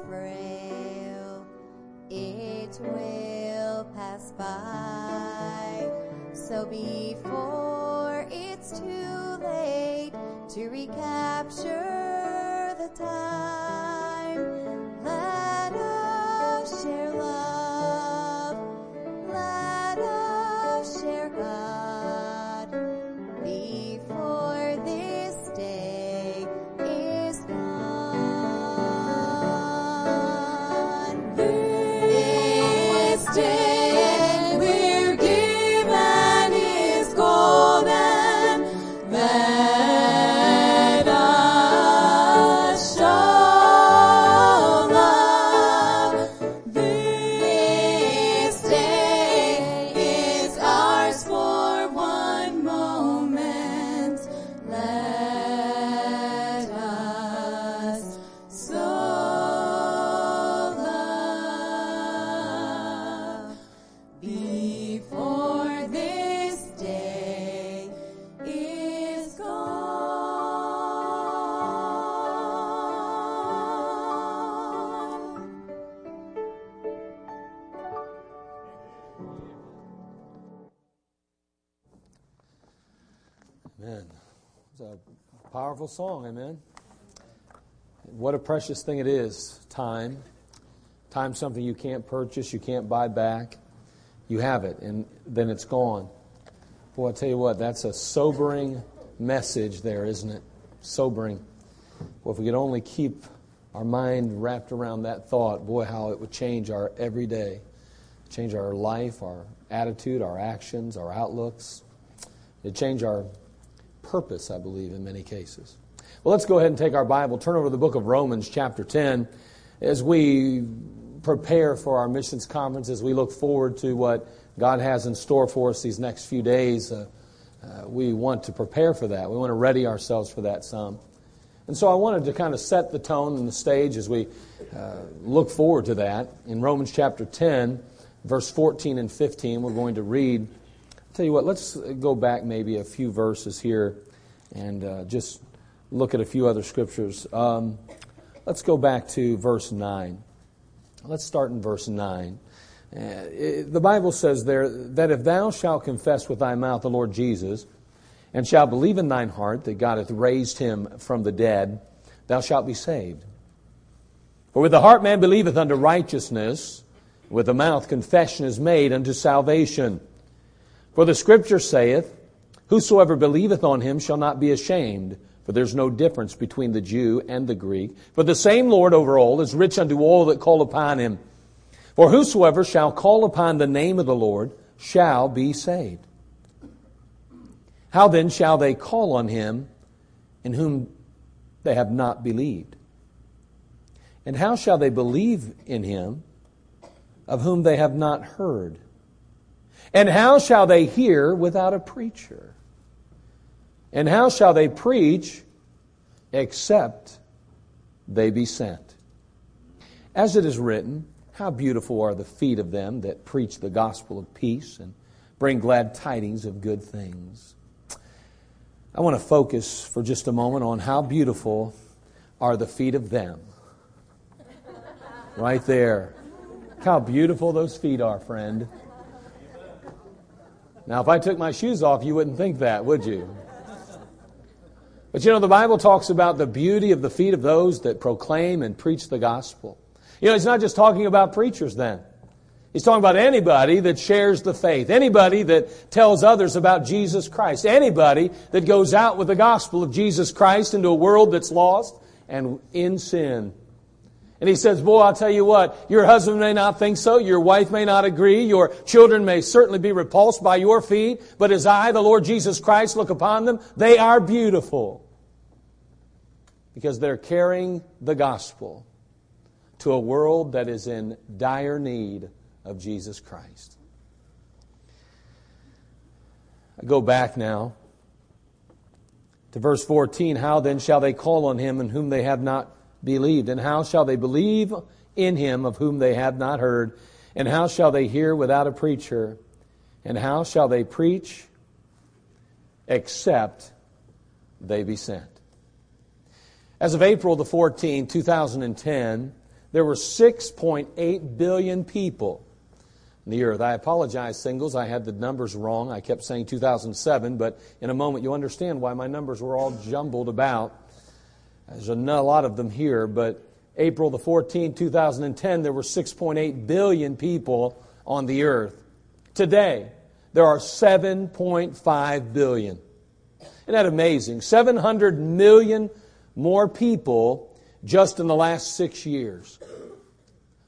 frail, it will pass by. So before it's too late to recapture powerful song, amen. What a precious thing it is, time. Time's something you can't purchase, you can't buy back. You have it, and then it's gone. Boy, I tell you what, that's a sobering message there, isn't it? Sobering. Well, if we could only keep our mind wrapped around that thought, boy, how it would change our everyday, change our life, our attitude, our actions, our outlooks. It'd change our purpose, I believe, in many cases. Well, let's go ahead and take our Bible, turn over to the book of Romans, chapter 10, as we prepare for our missions conference, as we look forward to what God has in store for us these next few days. Uh, uh, we want to prepare for that. We want to ready ourselves for that some. And so I wanted to kind of set the tone and the stage as we uh, look forward to that. In Romans chapter 10, verse 14 and 15, we're going to read Tell you what, let's go back maybe a few verses here and uh, just look at a few other scriptures. Um, let's go back to verse 9. Let's start in verse 9. Uh, the Bible says there that if thou shalt confess with thy mouth the Lord Jesus, and shalt believe in thine heart that God hath raised him from the dead, thou shalt be saved. For with the heart man believeth unto righteousness, with the mouth confession is made unto salvation. For the scripture saith, Whosoever believeth on him shall not be ashamed, for there's no difference between the Jew and the Greek. For the same Lord over all is rich unto all that call upon him. For whosoever shall call upon the name of the Lord shall be saved. How then shall they call on him in whom they have not believed? And how shall they believe in him of whom they have not heard? And how shall they hear without a preacher? And how shall they preach except they be sent? As it is written, how beautiful are the feet of them that preach the gospel of peace and bring glad tidings of good things. I want to focus for just a moment on how beautiful are the feet of them. Right there. How beautiful those feet are, friend. Now, if I took my shoes off, you wouldn't think that, would you? But you know, the Bible talks about the beauty of the feet of those that proclaim and preach the gospel. You know, he's not just talking about preachers then. He's talking about anybody that shares the faith, anybody that tells others about Jesus Christ, anybody that goes out with the gospel of Jesus Christ into a world that's lost and in sin. And he says, Boy, I'll tell you what, your husband may not think so, your wife may not agree, your children may certainly be repulsed by your feet, but as I, the Lord Jesus Christ, look upon them, they are beautiful. Because they're carrying the gospel to a world that is in dire need of Jesus Christ. I go back now to verse 14. How then shall they call on him in whom they have not believed? And how shall they believe in him of whom they have not heard? And how shall they hear without a preacher? And how shall they preach except they be sent? As of April the 14th, 2010, there were 6.8 billion people in the earth. I apologize, singles. I had the numbers wrong. I kept saying 2007, but in a moment you'll understand why my numbers were all jumbled about. There's a lot of them here, but April the 14th, 2010, there were 6.8 billion people on the earth. Today, there are 7.5 billion. Isn't that amazing? 700 million more people just in the last six years.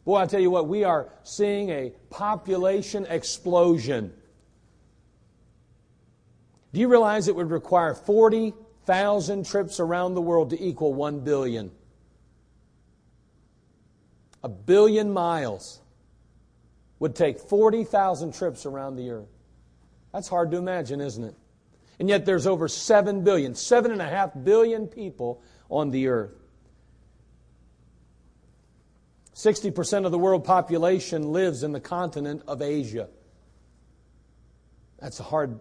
Boy, I tell you what, we are seeing a population explosion. Do you realize it would require 40,000 trips around the world to equal 1 billion? A billion miles would take 40,000 trips around the earth. That's hard to imagine, isn't it? And yet there's over 7 billion, 7.5 billion people on the earth. 60% of the world population lives in the continent of Asia. That's a hard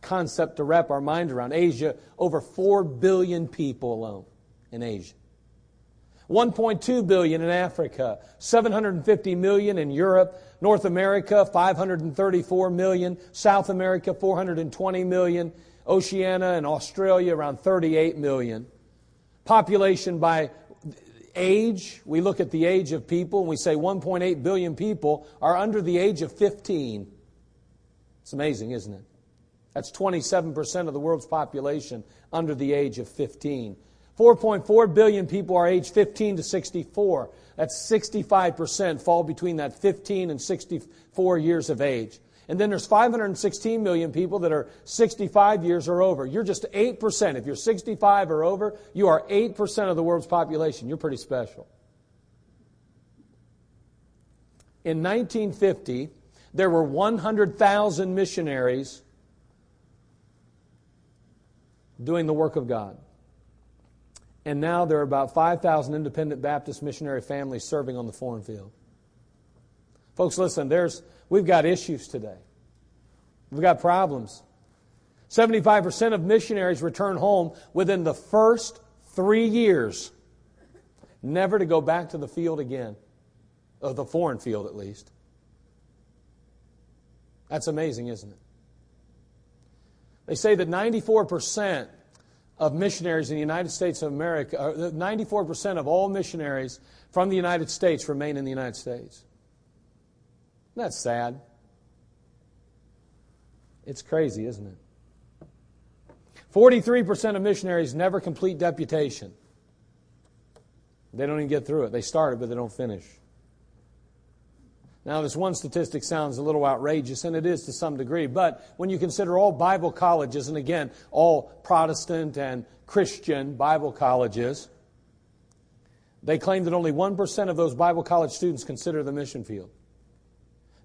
concept to wrap our mind around. Asia, over 4 billion people alone in Asia. 1.2 billion in Africa, 750 million in Europe, North America 534 million, South America 420 million, Oceania and Australia around 38 million. Population by age, we look at the age of people and we say 1.8 billion people are under the age of 15. It's amazing, isn't it? That's 27% of the world's population under the age of 15. 4.4 billion people are age 15 to 64. That's 65% fall between that 15 and 64 years of age. And then there's 516 million people that are 65 years or over. You're just 8%. If you're 65 or over, you are 8% of the world's population. You're pretty special. In 1950, there were 100,000 missionaries doing the work of God. And now there are about 5,000 independent Baptist missionary families serving on the foreign field. Folks, listen, there's, we've got issues today. We've got problems. 75% of missionaries return home within the first three years, never to go back to the field again. of the foreign field at least. That's amazing, isn't it? They say that 94% of missionaries in the United States of America, 94% uh, of all missionaries from the United States remain in the United States. That's sad. It's crazy, isn't it? 43% of missionaries never complete deputation. They don't even get through it. They start it, but they don't finish. Now, this one statistic sounds a little outrageous, and it is to some degree, but when you consider all Bible colleges, and again, all Protestant and Christian Bible colleges, they claim that only 1% of those Bible college students consider the mission field.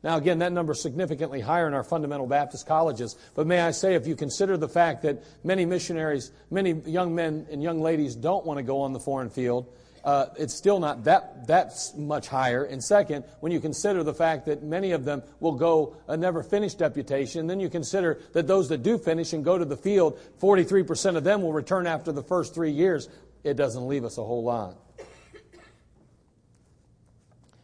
Now, again, that number is significantly higher in our fundamental Baptist colleges. But may I say, if you consider the fact that many missionaries, many young men and young ladies don't want to go on the foreign field, uh, it's still not that, that much higher. And second, when you consider the fact that many of them will go a never finish deputation, then you consider that those that do finish and go to the field, 43% of them will return after the first three years. It doesn't leave us a whole lot.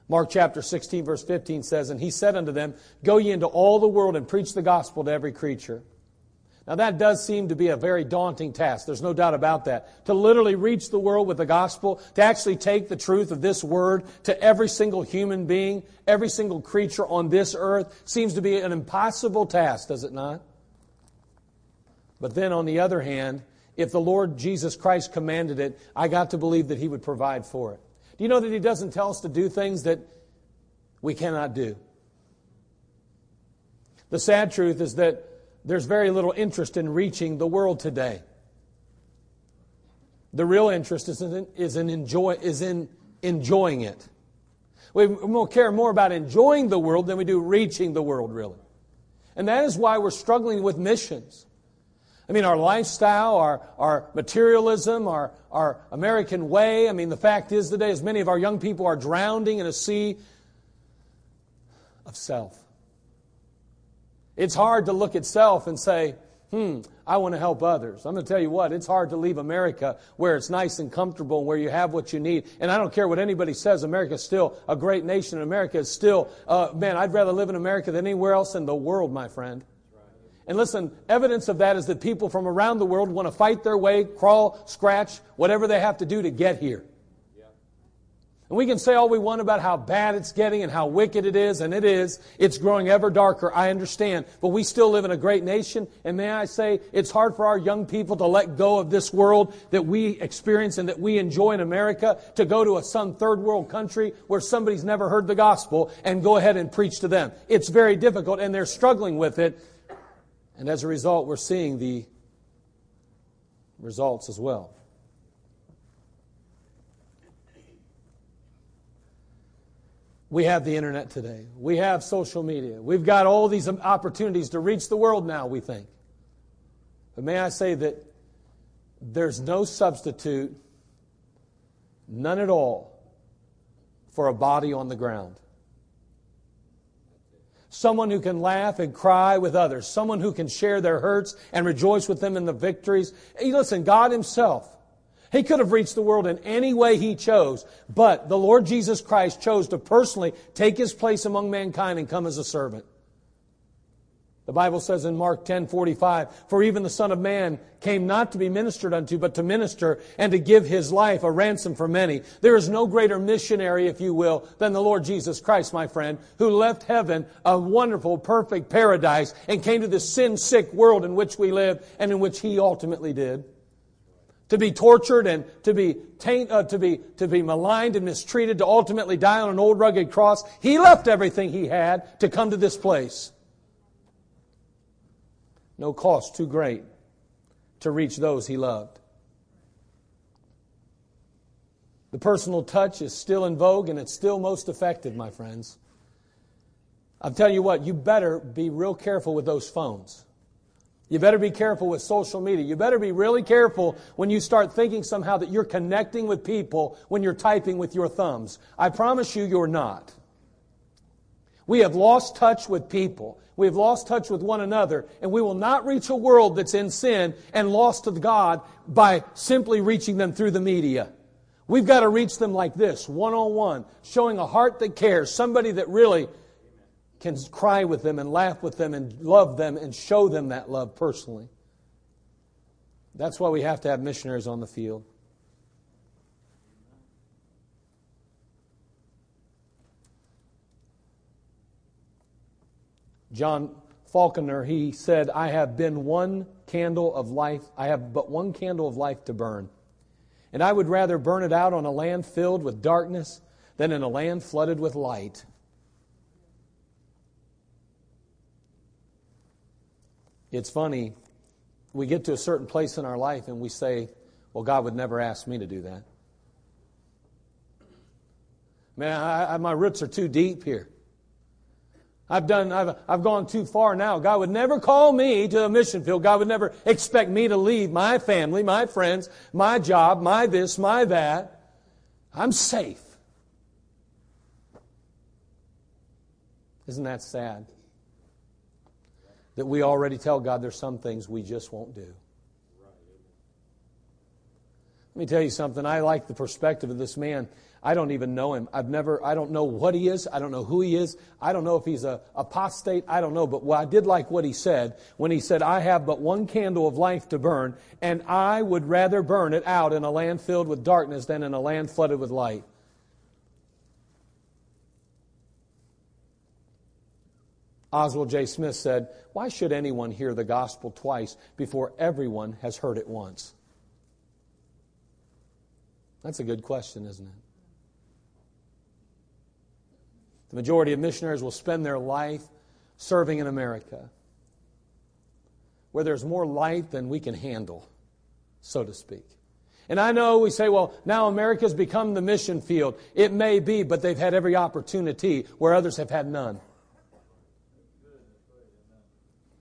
Mark chapter 16, verse 15 says, And he said unto them, Go ye into all the world and preach the gospel to every creature. Now, that does seem to be a very daunting task. There's no doubt about that. To literally reach the world with the gospel, to actually take the truth of this word to every single human being, every single creature on this earth, seems to be an impossible task, does it not? But then, on the other hand, if the Lord Jesus Christ commanded it, I got to believe that He would provide for it. Do you know that He doesn't tell us to do things that we cannot do? The sad truth is that there's very little interest in reaching the world today. The real interest is in, is in, enjoy, is in enjoying it. We will care more about enjoying the world than we do reaching the world, really. And that is why we're struggling with missions. I mean, our lifestyle, our, our materialism, our, our American way. I mean, the fact is today, as many of our young people are drowning in a sea of self. It's hard to look at self and say, hmm, I want to help others. I'm going to tell you what, it's hard to leave America where it's nice and comfortable and where you have what you need. And I don't care what anybody says, America is still a great nation. America is still, uh, man, I'd rather live in America than anywhere else in the world, my friend. And listen, evidence of that is that people from around the world want to fight their way, crawl, scratch, whatever they have to do to get here. And we can say all we want about how bad it's getting and how wicked it is, and it is. It's growing ever darker, I understand. But we still live in a great nation, and may I say, it's hard for our young people to let go of this world that we experience and that we enjoy in America, to go to a some third world country where somebody's never heard the gospel and go ahead and preach to them. It's very difficult, and they're struggling with it. And as a result, we're seeing the results as well. We have the internet today. We have social media. We've got all these opportunities to reach the world now, we think. But may I say that there's no substitute, none at all, for a body on the ground. Someone who can laugh and cry with others. Someone who can share their hurts and rejoice with them in the victories. Hey, listen, God Himself he could have reached the world in any way he chose, but the Lord Jesus Christ chose to personally take his place among mankind and come as a servant. The Bible says in Mark 10 45, For even the Son of Man came not to be ministered unto, but to minister and to give his life a ransom for many. There is no greater missionary, if you will, than the Lord Jesus Christ, my friend, who left heaven, a wonderful, perfect paradise, and came to this sin sick world in which we live and in which he ultimately did to be tortured and to be, taint, uh, to, be, to be maligned and mistreated, to ultimately die on an old rugged cross. He left everything he had to come to this place. No cost too great to reach those he loved. The personal touch is still in vogue and it's still most effective, my friends. I'm telling you what, you better be real careful with those phones. You better be careful with social media. You better be really careful when you start thinking somehow that you're connecting with people when you're typing with your thumbs. I promise you, you're not. We have lost touch with people. We have lost touch with one another, and we will not reach a world that's in sin and lost to God by simply reaching them through the media. We've got to reach them like this, one on one, showing a heart that cares, somebody that really can cry with them and laugh with them and love them and show them that love personally. That's why we have to have missionaries on the field. John Falconer, he said, I have been one candle of life, I have but one candle of life to burn. And I would rather burn it out on a land filled with darkness than in a land flooded with light. It's funny, we get to a certain place in our life and we say, Well, God would never ask me to do that. Man, I, I, my roots are too deep here. I've done, I've, I've gone too far now. God would never call me to a mission field. God would never expect me to leave my family, my friends, my job, my this, my that. I'm safe. Isn't that sad? That we already tell God there's some things we just won't do. Let me tell you something. I like the perspective of this man. I don't even know him. I've never, I don't know what he is. I don't know who he is. I don't know if he's a apostate. I don't know. But I did like what he said when he said, I have but one candle of life to burn, and I would rather burn it out in a land filled with darkness than in a land flooded with light. Oswald J. Smith said, Why should anyone hear the gospel twice before everyone has heard it once? That's a good question, isn't it? The majority of missionaries will spend their life serving in America, where there's more light than we can handle, so to speak. And I know we say, well, now America's become the mission field. It may be, but they've had every opportunity where others have had none.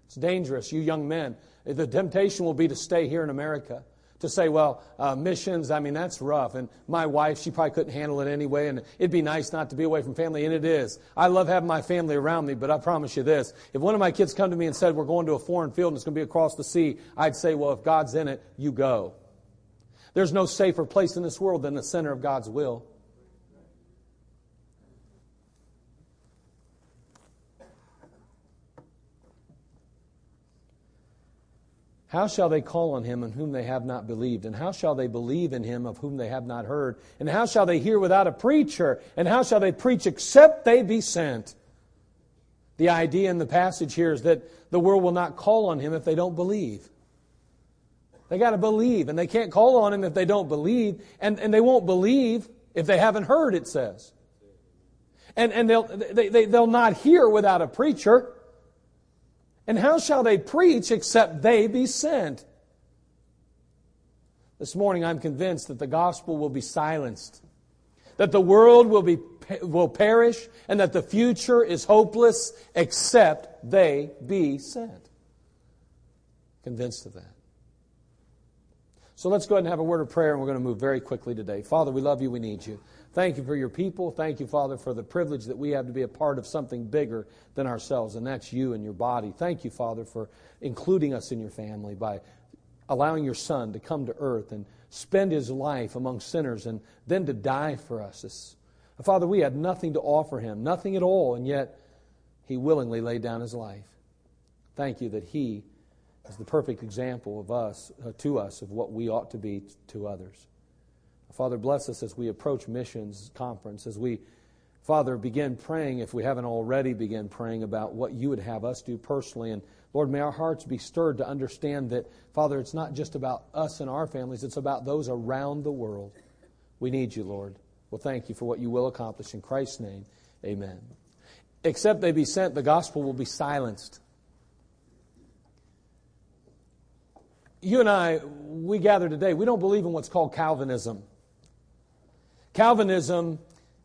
It's dangerous, you young men. The temptation will be to stay here in America to say, well, uh, missions, I mean, that's rough. And my wife, she probably couldn't handle it anyway. And it'd be nice not to be away from family. And it is. I love having my family around me, but I promise you this. If one of my kids come to me and said, we're going to a foreign field and it's going to be across the sea, I'd say, well, if God's in it, you go. There's no safer place in this world than the center of God's will. How shall they call on him in whom they have not believed? And how shall they believe in him of whom they have not heard? And how shall they hear without a preacher? And how shall they preach except they be sent? The idea in the passage here is that the world will not call on him if they don't believe. They got to believe, and they can't call on him if they don't believe, and, and they won't believe if they haven't heard, it says. And, and they'll, they, they, they'll not hear without a preacher. And how shall they preach except they be sent? This morning I'm convinced that the gospel will be silenced, that the world will, be, will perish, and that the future is hopeless except they be sent. Convinced of that. So let's go ahead and have a word of prayer, and we're going to move very quickly today. Father, we love you, we need you. Thank you for your people. Thank you, Father, for the privilege that we have to be a part of something bigger than ourselves, and that's you and your body. Thank you, Father, for including us in your family by allowing your Son to come to earth and spend his life among sinners and then to die for us. Father, we had nothing to offer him, nothing at all, and yet he willingly laid down his life. Thank you that he is the perfect example of us, uh, to us, of what we ought to be to others. Father, bless us as we approach missions conference, as we, Father, begin praying, if we haven't already begun praying about what you would have us do personally. And Lord, may our hearts be stirred to understand that, Father, it's not just about us and our families, it's about those around the world. We need you, Lord. Well, thank you for what you will accomplish. In Christ's name, amen. Except they be sent, the gospel will be silenced. You and I, we gather today, we don't believe in what's called Calvinism. Calvinism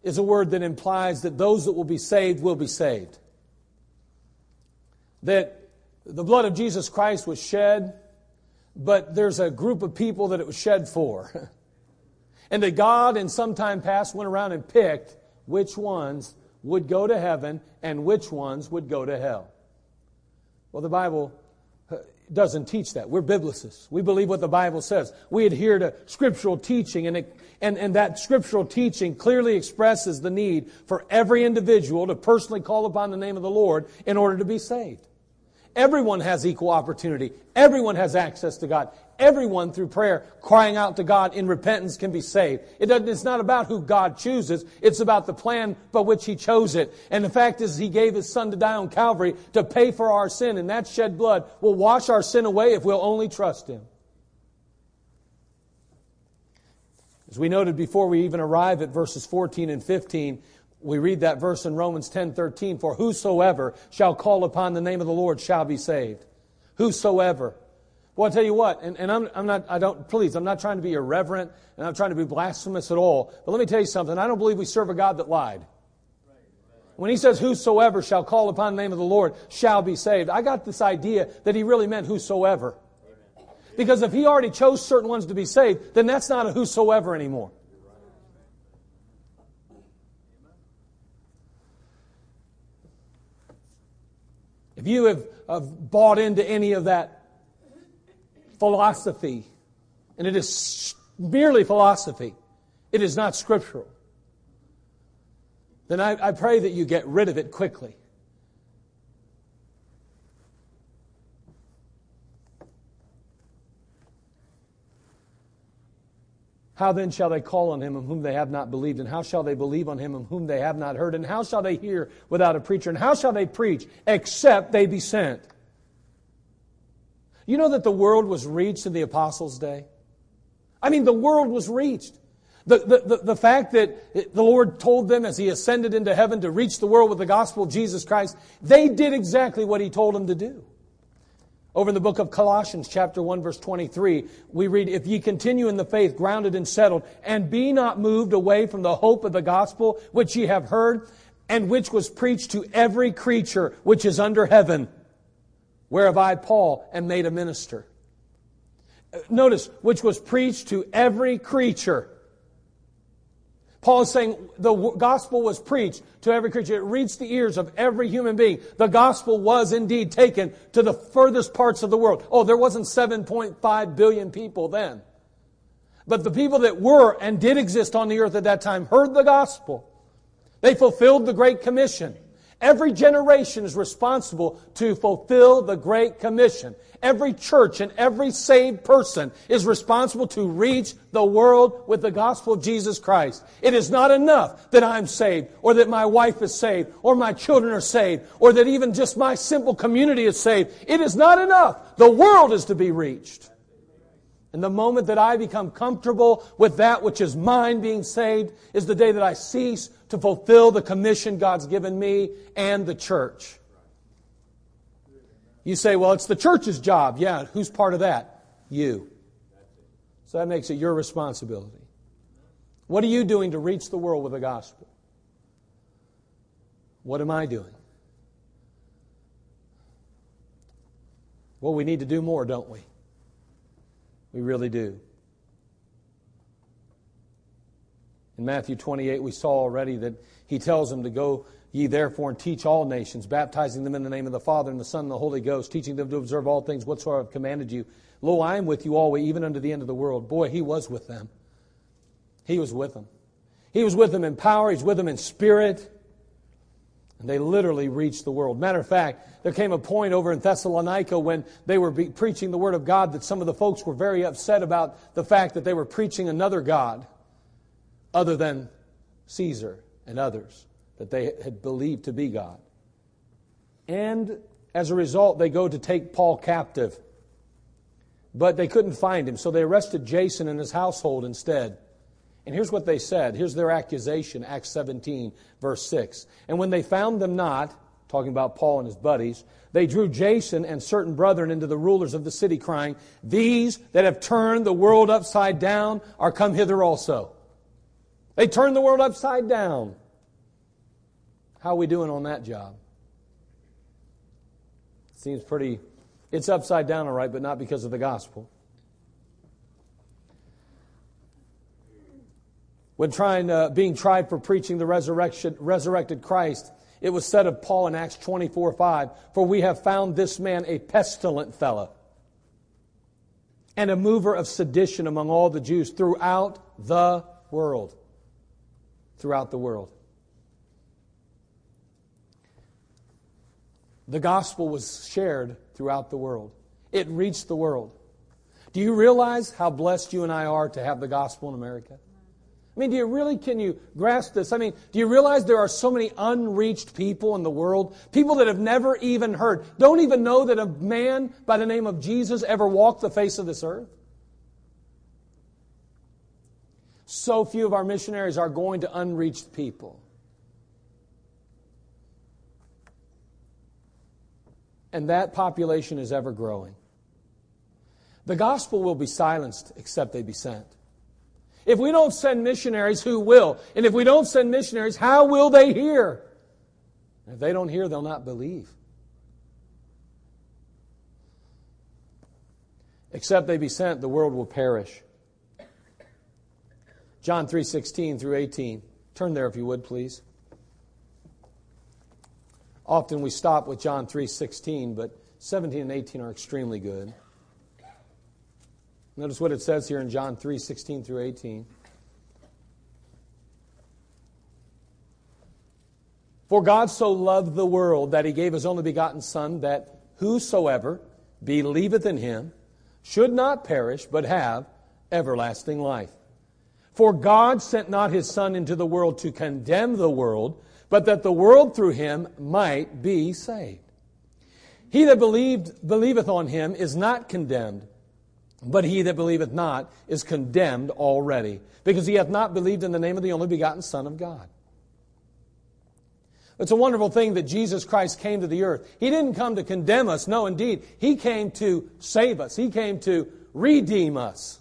is a word that implies that those that will be saved will be saved. That the blood of Jesus Christ was shed, but there's a group of people that it was shed for. and that God, in some time past, went around and picked which ones would go to heaven and which ones would go to hell. Well, the Bible doesn't teach that. We're biblicists. We believe what the Bible says. We adhere to scriptural teaching, and, it, and, and that scriptural teaching clearly expresses the need for every individual to personally call upon the name of the Lord in order to be saved. Everyone has equal opportunity. Everyone has access to God. Everyone, through prayer, crying out to God in repentance, can be saved. It it's not about who God chooses. It's about the plan by which He chose it. And the fact is, He gave His Son to die on Calvary to pay for our sin. And that shed blood will wash our sin away if we'll only trust Him. As we noted before we even arrive at verses 14 and 15, we read that verse in Romans 10 13, for whosoever shall call upon the name of the Lord shall be saved. Whosoever. Well, I'll tell you what, and, and I'm, I'm not, I don't, please, I'm not trying to be irreverent and I'm trying to be blasphemous at all, but let me tell you something. I don't believe we serve a God that lied. When he says, Whosoever shall call upon the name of the Lord shall be saved, I got this idea that he really meant whosoever. Because if he already chose certain ones to be saved, then that's not a whosoever anymore. If you have, have bought into any of that philosophy, and it is merely philosophy, it is not scriptural, then I, I pray that you get rid of it quickly. How then shall they call on him of whom they have not believed? And how shall they believe on him of whom they have not heard? And how shall they hear without a preacher? And how shall they preach except they be sent? You know that the world was reached in the apostles' day? I mean, the world was reached. The, the, the, the, fact that the Lord told them as He ascended into heaven to reach the world with the gospel of Jesus Christ, they did exactly what He told them to do. Over in the book of Colossians, chapter 1, verse 23, we read, If ye continue in the faith, grounded and settled, and be not moved away from the hope of the gospel which ye have heard, and which was preached to every creature which is under heaven, whereof I, Paul, am made a minister. Notice, which was preached to every creature. Paul is saying the gospel was preached to every creature. It reached the ears of every human being. The gospel was indeed taken to the furthest parts of the world. Oh, there wasn't 7.5 billion people then. But the people that were and did exist on the earth at that time heard the gospel. They fulfilled the Great Commission. Every generation is responsible to fulfill the Great Commission. Every church and every saved person is responsible to reach the world with the gospel of Jesus Christ. It is not enough that I'm saved, or that my wife is saved, or my children are saved, or that even just my simple community is saved. It is not enough. The world is to be reached. And the moment that I become comfortable with that which is mine being saved is the day that I cease to fulfill the commission God's given me and the church. You say, well, it's the church's job. Yeah, who's part of that? You. So that makes it your responsibility. What are you doing to reach the world with the gospel? What am I doing? Well, we need to do more, don't we? We really do. In Matthew 28, we saw already that he tells them to go ye therefore and teach all nations, baptizing them in the name of the Father and the Son and the Holy Ghost, teaching them to observe all things whatsoever I've commanded you. Lo, I am with you always, even unto the end of the world. Boy, he was with them. He was with them. He was with them in power, he's with them in spirit. And they literally reached the world. Matter of fact, there came a point over in Thessalonica when they were preaching the Word of God that some of the folks were very upset about the fact that they were preaching another God other than Caesar and others that they had believed to be God. And as a result, they go to take Paul captive. But they couldn't find him, so they arrested Jason and his household instead. And here's what they said. Here's their accusation, Acts 17, verse 6. And when they found them not, talking about Paul and his buddies, they drew Jason and certain brethren into the rulers of the city, crying, These that have turned the world upside down are come hither also. They turned the world upside down. How are we doing on that job? Seems pretty, it's upside down, all right, but not because of the gospel. When trying, uh, being tried for preaching the resurrection, resurrected Christ, it was said of Paul in Acts 24 5, For we have found this man a pestilent fellow. and a mover of sedition among all the Jews throughout the world. Throughout the world. The gospel was shared throughout the world. It reached the world. Do you realize how blessed you and I are to have the gospel in America? I mean, do you really, can you grasp this? I mean, do you realize there are so many unreached people in the world? People that have never even heard, don't even know that a man by the name of Jesus ever walked the face of this earth? So few of our missionaries are going to unreached people. And that population is ever growing. The gospel will be silenced except they be sent. If we don't send missionaries, who will? And if we don't send missionaries, how will they hear? If they don't hear, they'll not believe. Except they be sent, the world will perish. John 3:16 through 18. Turn there if you would, please. Often we stop with John 3:16, but 17 and 18 are extremely good. Notice what it says here in John 3:16 through 18. For God so loved the world that he gave his only begotten Son, that whosoever believeth in him should not perish, but have everlasting life. For God sent not his Son into the world to condemn the world, but that the world through him might be saved. He that believed, believeth on him is not condemned but he that believeth not is condemned already, because he hath not believed in the name of the only begotten Son of God. It's a wonderful thing that Jesus Christ came to the earth. He didn't come to condemn us. No, indeed. He came to save us. He came to redeem us.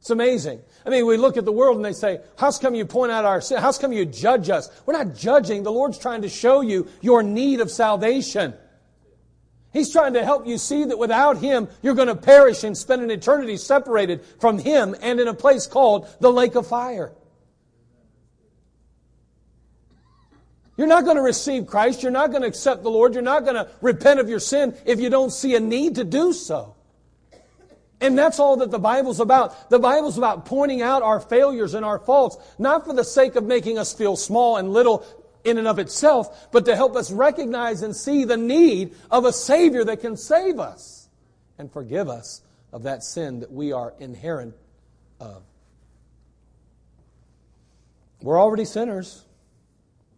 It's amazing. I mean, we look at the world and they say, How's come you point out our sin? How's come you judge us? We're not judging. The Lord's trying to show you your need of salvation. He's trying to help you see that without Him, you're going to perish and spend an eternity separated from Him and in a place called the lake of fire. You're not going to receive Christ. You're not going to accept the Lord. You're not going to repent of your sin if you don't see a need to do so. And that's all that the Bible's about. The Bible's about pointing out our failures and our faults, not for the sake of making us feel small and little in and of itself, but to help us recognize and see the need of a Savior that can save us and forgive us of that sin that we are inherent of. We're already sinners,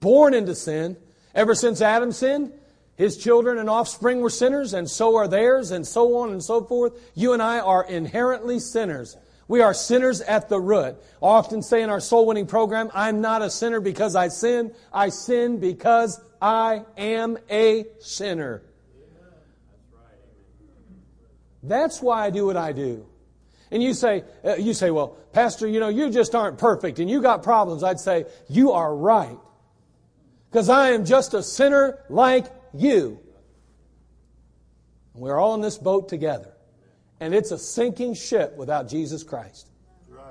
born into sin. Ever since Adam sinned, his children and offspring were sinners, and so are theirs, and so on and so forth. You and I are inherently sinners. We are sinners at the root. I often say in our soul winning program, I'm not a sinner because I sin. I sin because I am a sinner. That's why I do what I do. And you say, uh, you say, well, Pastor, you know, you just aren't perfect and you got problems. I'd say, you are right. Because I am just a sinner like you. We're all in this boat together. And it's a sinking ship without Jesus Christ. Right.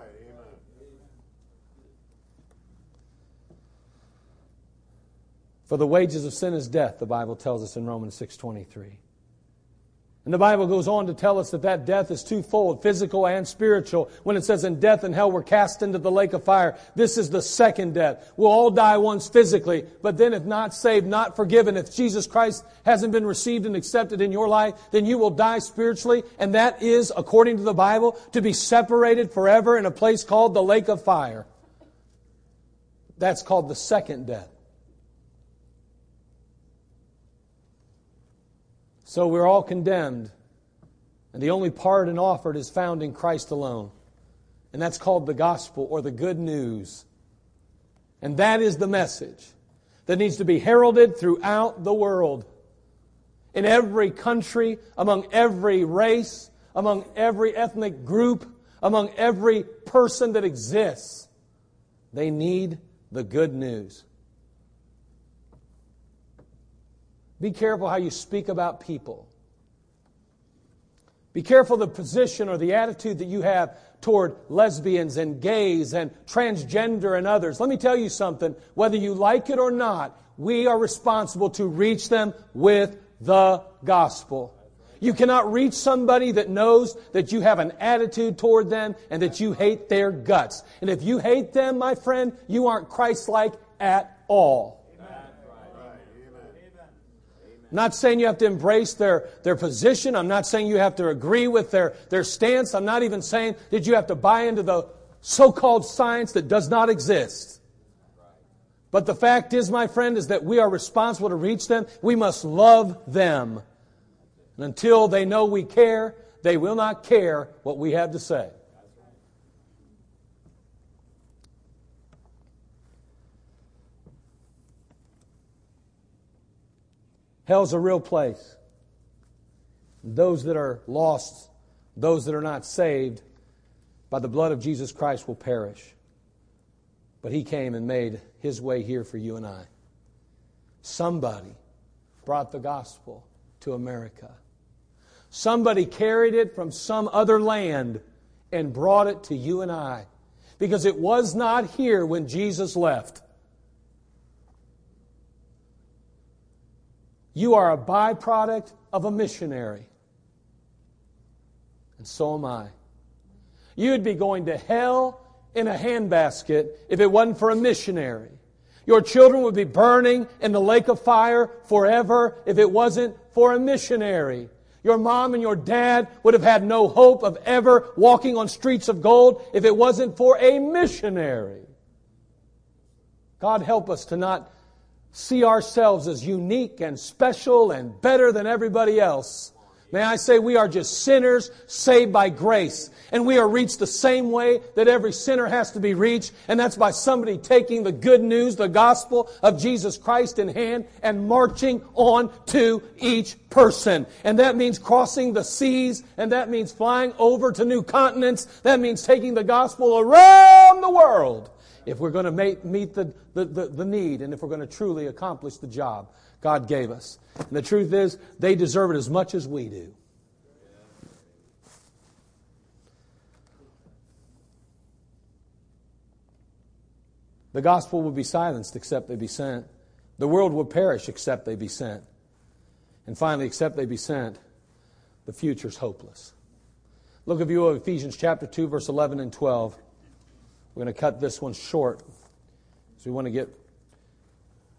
For the wages of sin is death, the Bible tells us in Romans 6:23. And the Bible goes on to tell us that that death is twofold, physical and spiritual. When it says in death and hell we're cast into the lake of fire, this is the second death. We'll all die once physically, but then if not saved, not forgiven, if Jesus Christ hasn't been received and accepted in your life, then you will die spiritually. And that is, according to the Bible, to be separated forever in a place called the lake of fire. That's called the second death. So we're all condemned. And the only pardon offered is found in Christ alone. And that's called the gospel or the good news. And that is the message that needs to be heralded throughout the world. In every country, among every race, among every ethnic group, among every person that exists. They need the good news. Be careful how you speak about people. Be careful the position or the attitude that you have toward lesbians and gays and transgender and others. Let me tell you something. Whether you like it or not, we are responsible to reach them with the gospel. You cannot reach somebody that knows that you have an attitude toward them and that you hate their guts. And if you hate them, my friend, you aren't Christ-like at all. I'm not saying you have to embrace their, their position. I'm not saying you have to agree with their, their stance. I'm not even saying that you have to buy into the so-called science that does not exist. But the fact is, my friend, is that we are responsible to reach them. We must love them. And until they know we care, they will not care what we have to say. Hell's a real place. Those that are lost, those that are not saved, by the blood of Jesus Christ will perish. But He came and made His way here for you and I. Somebody brought the gospel to America. Somebody carried it from some other land and brought it to you and I. Because it was not here when Jesus left. You are a byproduct of a missionary. And so am I. You'd be going to hell in a handbasket if it wasn't for a missionary. Your children would be burning in the lake of fire forever if it wasn't for a missionary. Your mom and your dad would have had no hope of ever walking on streets of gold if it wasn't for a missionary. God help us to not see ourselves as unique and special and better than everybody else. May I say we are just sinners saved by grace. And we are reached the same way that every sinner has to be reached. And that's by somebody taking the good news, the gospel of Jesus Christ in hand and marching on to each person. And that means crossing the seas. And that means flying over to new continents. That means taking the gospel around the world if we're going to make, meet the, the, the, the need and if we're going to truly accomplish the job God gave us. And the truth is, they deserve it as much as we do. The gospel will be silenced except they be sent. The world will perish except they be sent. And finally, except they be sent, the future's hopeless. Look, if you will, Ephesians chapter 2, verse 11 and 12. We're going to cut this one short because we want to get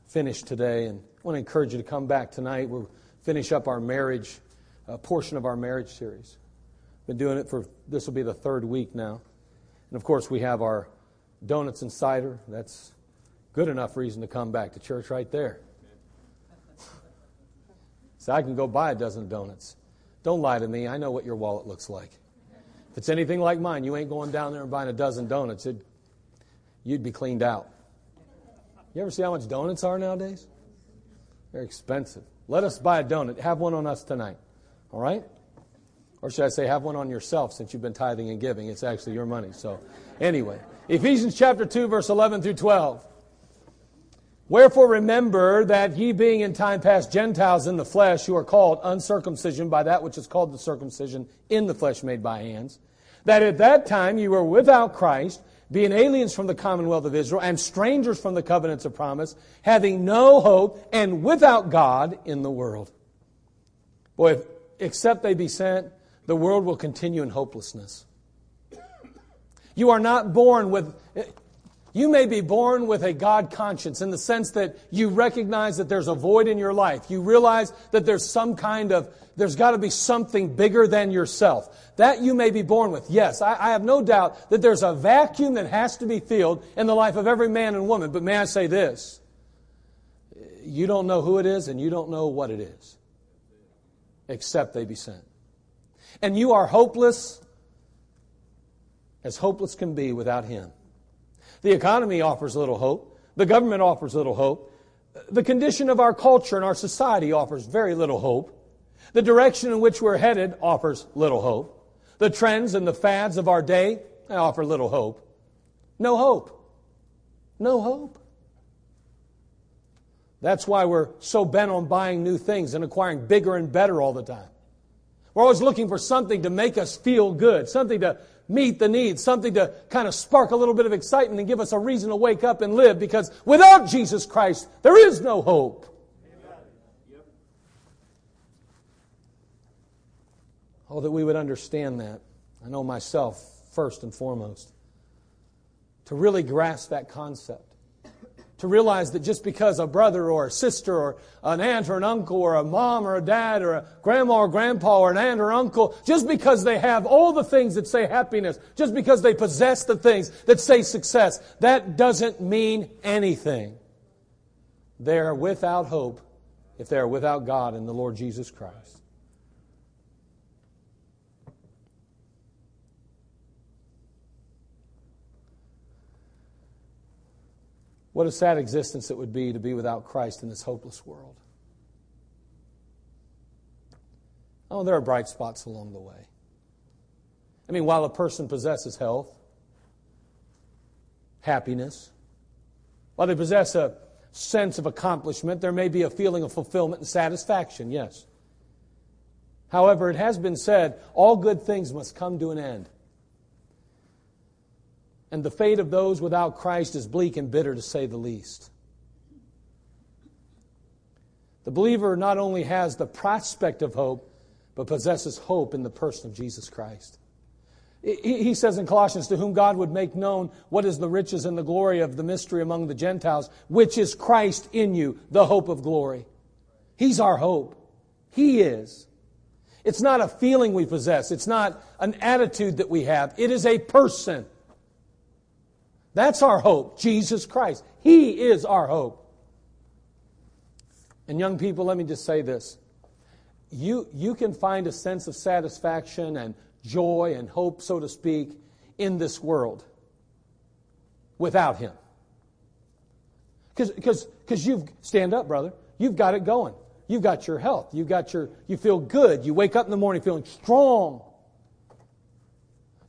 finished today. And I want to encourage you to come back tonight. We'll finish up our marriage, uh, portion of our marriage series. Been doing it for, this will be the third week now. And of course, we have our donuts and cider. That's good enough reason to come back to church right there. So I can go buy a dozen donuts. Don't lie to me. I know what your wallet looks like. It's anything like mine, you ain't going down there and buying a dozen donuts. It, you'd be cleaned out. You ever see how much donuts are nowadays? They're expensive. Let us buy a donut. Have one on us tonight. All right? Or should I say, have one on yourself since you've been tithing and giving? It's actually your money. So, anyway, Ephesians chapter 2, verse 11 through 12. Wherefore remember that ye being in time past Gentiles in the flesh, who are called uncircumcision by that which is called the circumcision in the flesh made by hands, that at that time you were without Christ, being aliens from the commonwealth of Israel, and strangers from the covenants of promise, having no hope, and without God in the world. Boy, if, except they be sent, the world will continue in hopelessness. You are not born with, you may be born with a God conscience in the sense that you recognize that there's a void in your life. You realize that there's some kind of, there's got to be something bigger than yourself. That you may be born with. Yes, I, I, have no doubt that there's a vacuum that has to be filled in the life of every man and woman. But may I say this? You don't know who it is and you don't know what it is, except they be sent. And you are hopeless as hopeless can be without Him. The economy offers little hope. The government offers little hope. The condition of our culture and our society offers very little hope. The direction in which we're headed offers little hope. The trends and the fads of our day offer little hope. No hope. No hope. That's why we're so bent on buying new things and acquiring bigger and better all the time. We're always looking for something to make us feel good, something to meet the needs, something to kind of spark a little bit of excitement and give us a reason to wake up and live because without Jesus Christ, there is no hope. Oh, that we would understand that. I know myself, first and foremost. To really grasp that concept. To realize that just because a brother or a sister or an aunt or an uncle or a mom or a dad or a grandma or grandpa or an aunt or uncle, just because they have all the things that say happiness, just because they possess the things that say success, that doesn't mean anything. They are without hope if they are without God and the Lord Jesus Christ. What a sad existence it would be to be without Christ in this hopeless world. Oh, there are bright spots along the way. I mean, while a person possesses health, happiness, while they possess a sense of accomplishment, there may be a feeling of fulfillment and satisfaction, yes. However, it has been said, all good things must come to an end. And the fate of those without Christ is bleak and bitter, to say the least. The believer not only has the prospect of hope, but possesses hope in the person of Jesus Christ. He says in Colossians, to whom God would make known what is the riches and the glory of the mystery among the Gentiles, which is Christ in you, the hope of glory. He's our hope. He is. It's not a feeling we possess. It's not an attitude that we have. It is a person. That's our hope, Jesus Christ. He is our hope. And young people, let me just say this. You, you can find a sense of satisfaction and joy and hope, so to speak, in this world without Him. Because you've, stand up, brother, you've got it going. You've got your health. You've got your, you feel good. You wake up in the morning feeling strong.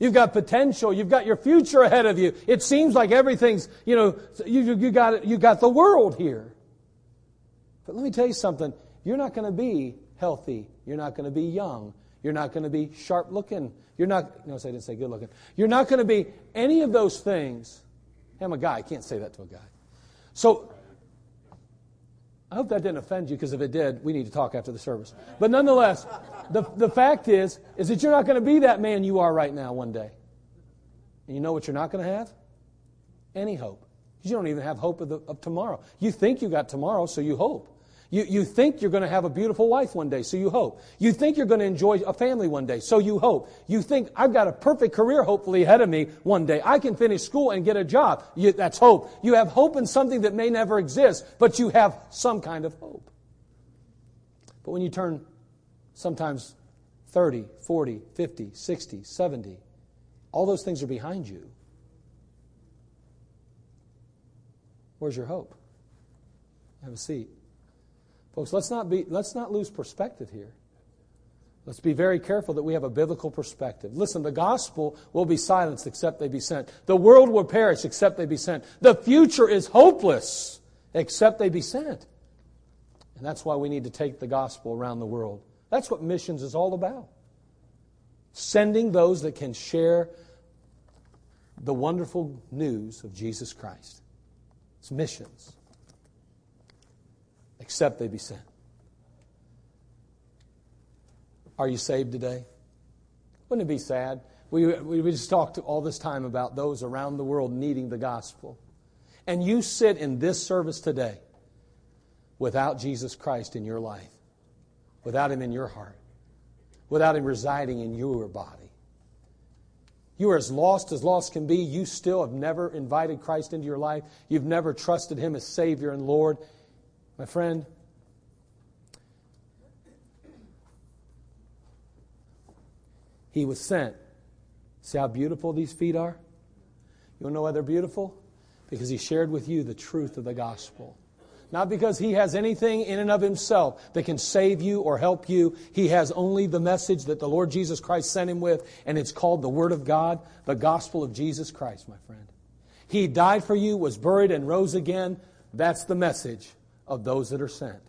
You've got potential. You've got your future ahead of you. It seems like everything's, you know, you, you, got, you got the world here. But let me tell you something. You're not going to be healthy. You're not going to be young. You're not going to be sharp looking. You're not, no, I didn't say good looking. You're not going to be any of those things. I'm a guy. I can't say that to a guy. So, I hope that didn't offend you because if it did, we need to talk after the service. But nonetheless, the, the fact is, is that you're not going to be that man you are right now one day. And you know what you're not going to have? Any hope. You don't even have hope of, the, of tomorrow. You think you got tomorrow, so you hope. You, you think you're going to have a beautiful wife one day, so you hope. You think you're going to enjoy a family one day, so you hope. You think, I've got a perfect career hopefully ahead of me one day. I can finish school and get a job. You, that's hope. You have hope in something that may never exist, but you have some kind of hope. But when you turn sometimes 30, 40, 50, 60, 70. All those things are behind you. Where's your hope? Have a seat. Folks, let's not, be, let's not lose perspective here. Let's be very careful that we have a biblical perspective. Listen, the gospel will be silenced except they be sent. The world will perish except they be sent. The future is hopeless except they be sent. And that's why we need to take the gospel around the world. That's what missions is all about. Sending those that can share the wonderful news of Jesus Christ. It's missions. Except they be sent. Are you saved today? Wouldn't it be sad? We, we just talked all this time about those around the world needing the gospel. And you sit in this service today without Jesus Christ in your life without Him in your heart, without Him residing in your body. You are as lost as lost can be. You still have never invited Christ into your life. You've never trusted Him as Savior and Lord. My friend, He was sent. See how beautiful these feet are? You want to know why they're beautiful? Because He shared with you the truth of the gospel. Not because he has anything in and of himself that can save you or help you. He has only the message that the Lord Jesus Christ sent him with, and it's called the Word of God, the gospel of Jesus Christ, my friend. He died for you, was buried, and rose again. That's the message of those that are sent.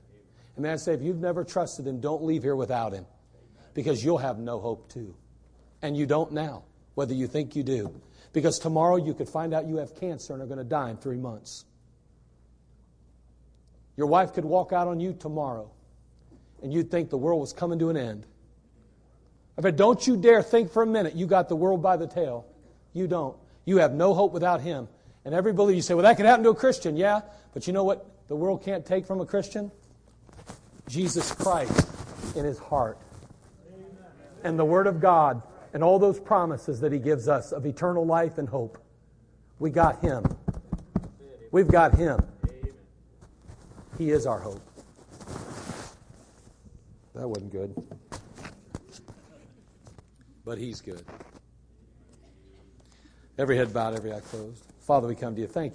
And man, I say, if you've never trusted him, don't leave here without him, because you'll have no hope too. And you don't now, whether you think you do. Because tomorrow you could find out you have cancer and are going to die in three months. Your wife could walk out on you tomorrow and you'd think the world was coming to an end. I said, don't you dare think for a minute you got the world by the tail. You don't. You have no hope without Him. And every believer, you say, well, that could happen to a Christian. Yeah, but you know what the world can't take from a Christian? Jesus Christ in his heart. And the Word of God and all those promises that He gives us of eternal life and hope. We got Him. We've got Him. He is our hope. That wasn't good. But He's good. Every head bowed, every eye closed. Father, we come to you. Thank you.